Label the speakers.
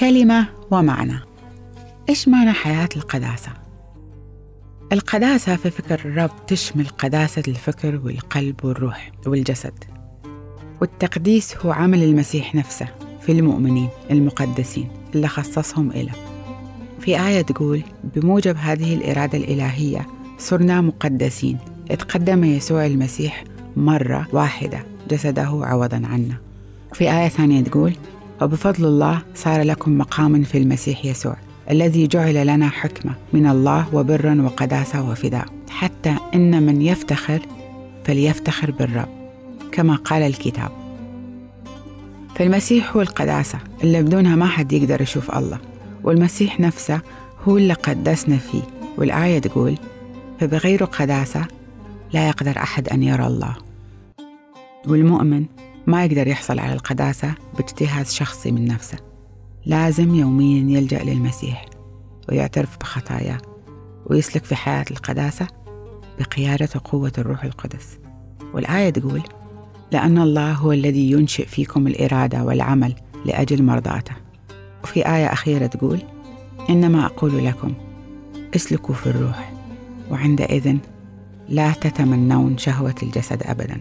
Speaker 1: كلمة ومعنى. إيش معنى حياة القداسة؟ القداسة في فكر الرب تشمل قداسة الفكر والقلب والروح والجسد والتقديس هو عمل المسيح نفسه في المؤمنين المقدسين اللي خصصهم إله. في آية تقول بموجب هذه الإرادة الإلهية صرنا مقدسين اتقدم يسوع المسيح مرة واحدة جسده عوضا عنا في آية ثانية تقول وبفضل الله صار لكم مقام في المسيح يسوع الذي جعل لنا حكمة من الله وبرا وقداسة وفداء. حتى إن من يفتخر فليفتخر بالرب كما قال الكتاب. فالمسيح هو القداسة اللي بدونها ما حد يقدر يشوف الله. والمسيح نفسه هو اللي قدسنا فيه. والآية تقول فبغير قداسة لا يقدر أحد أن يرى الله. والمؤمن ما يقدر يحصل على القداسة باجتهاد شخصي من نفسه. لازم يوميا يلجأ للمسيح ويعترف بخطاياه ويسلك في حياة القداسة بقيادة وقوة الروح القدس. والآية تقول لأن الله هو الذي ينشئ فيكم الإرادة والعمل لأجل مرضاته. وفي آية أخيرة تقول إنما أقول لكم اسلكوا في الروح وعندئذ لا تتمنون شهوة الجسد أبداً.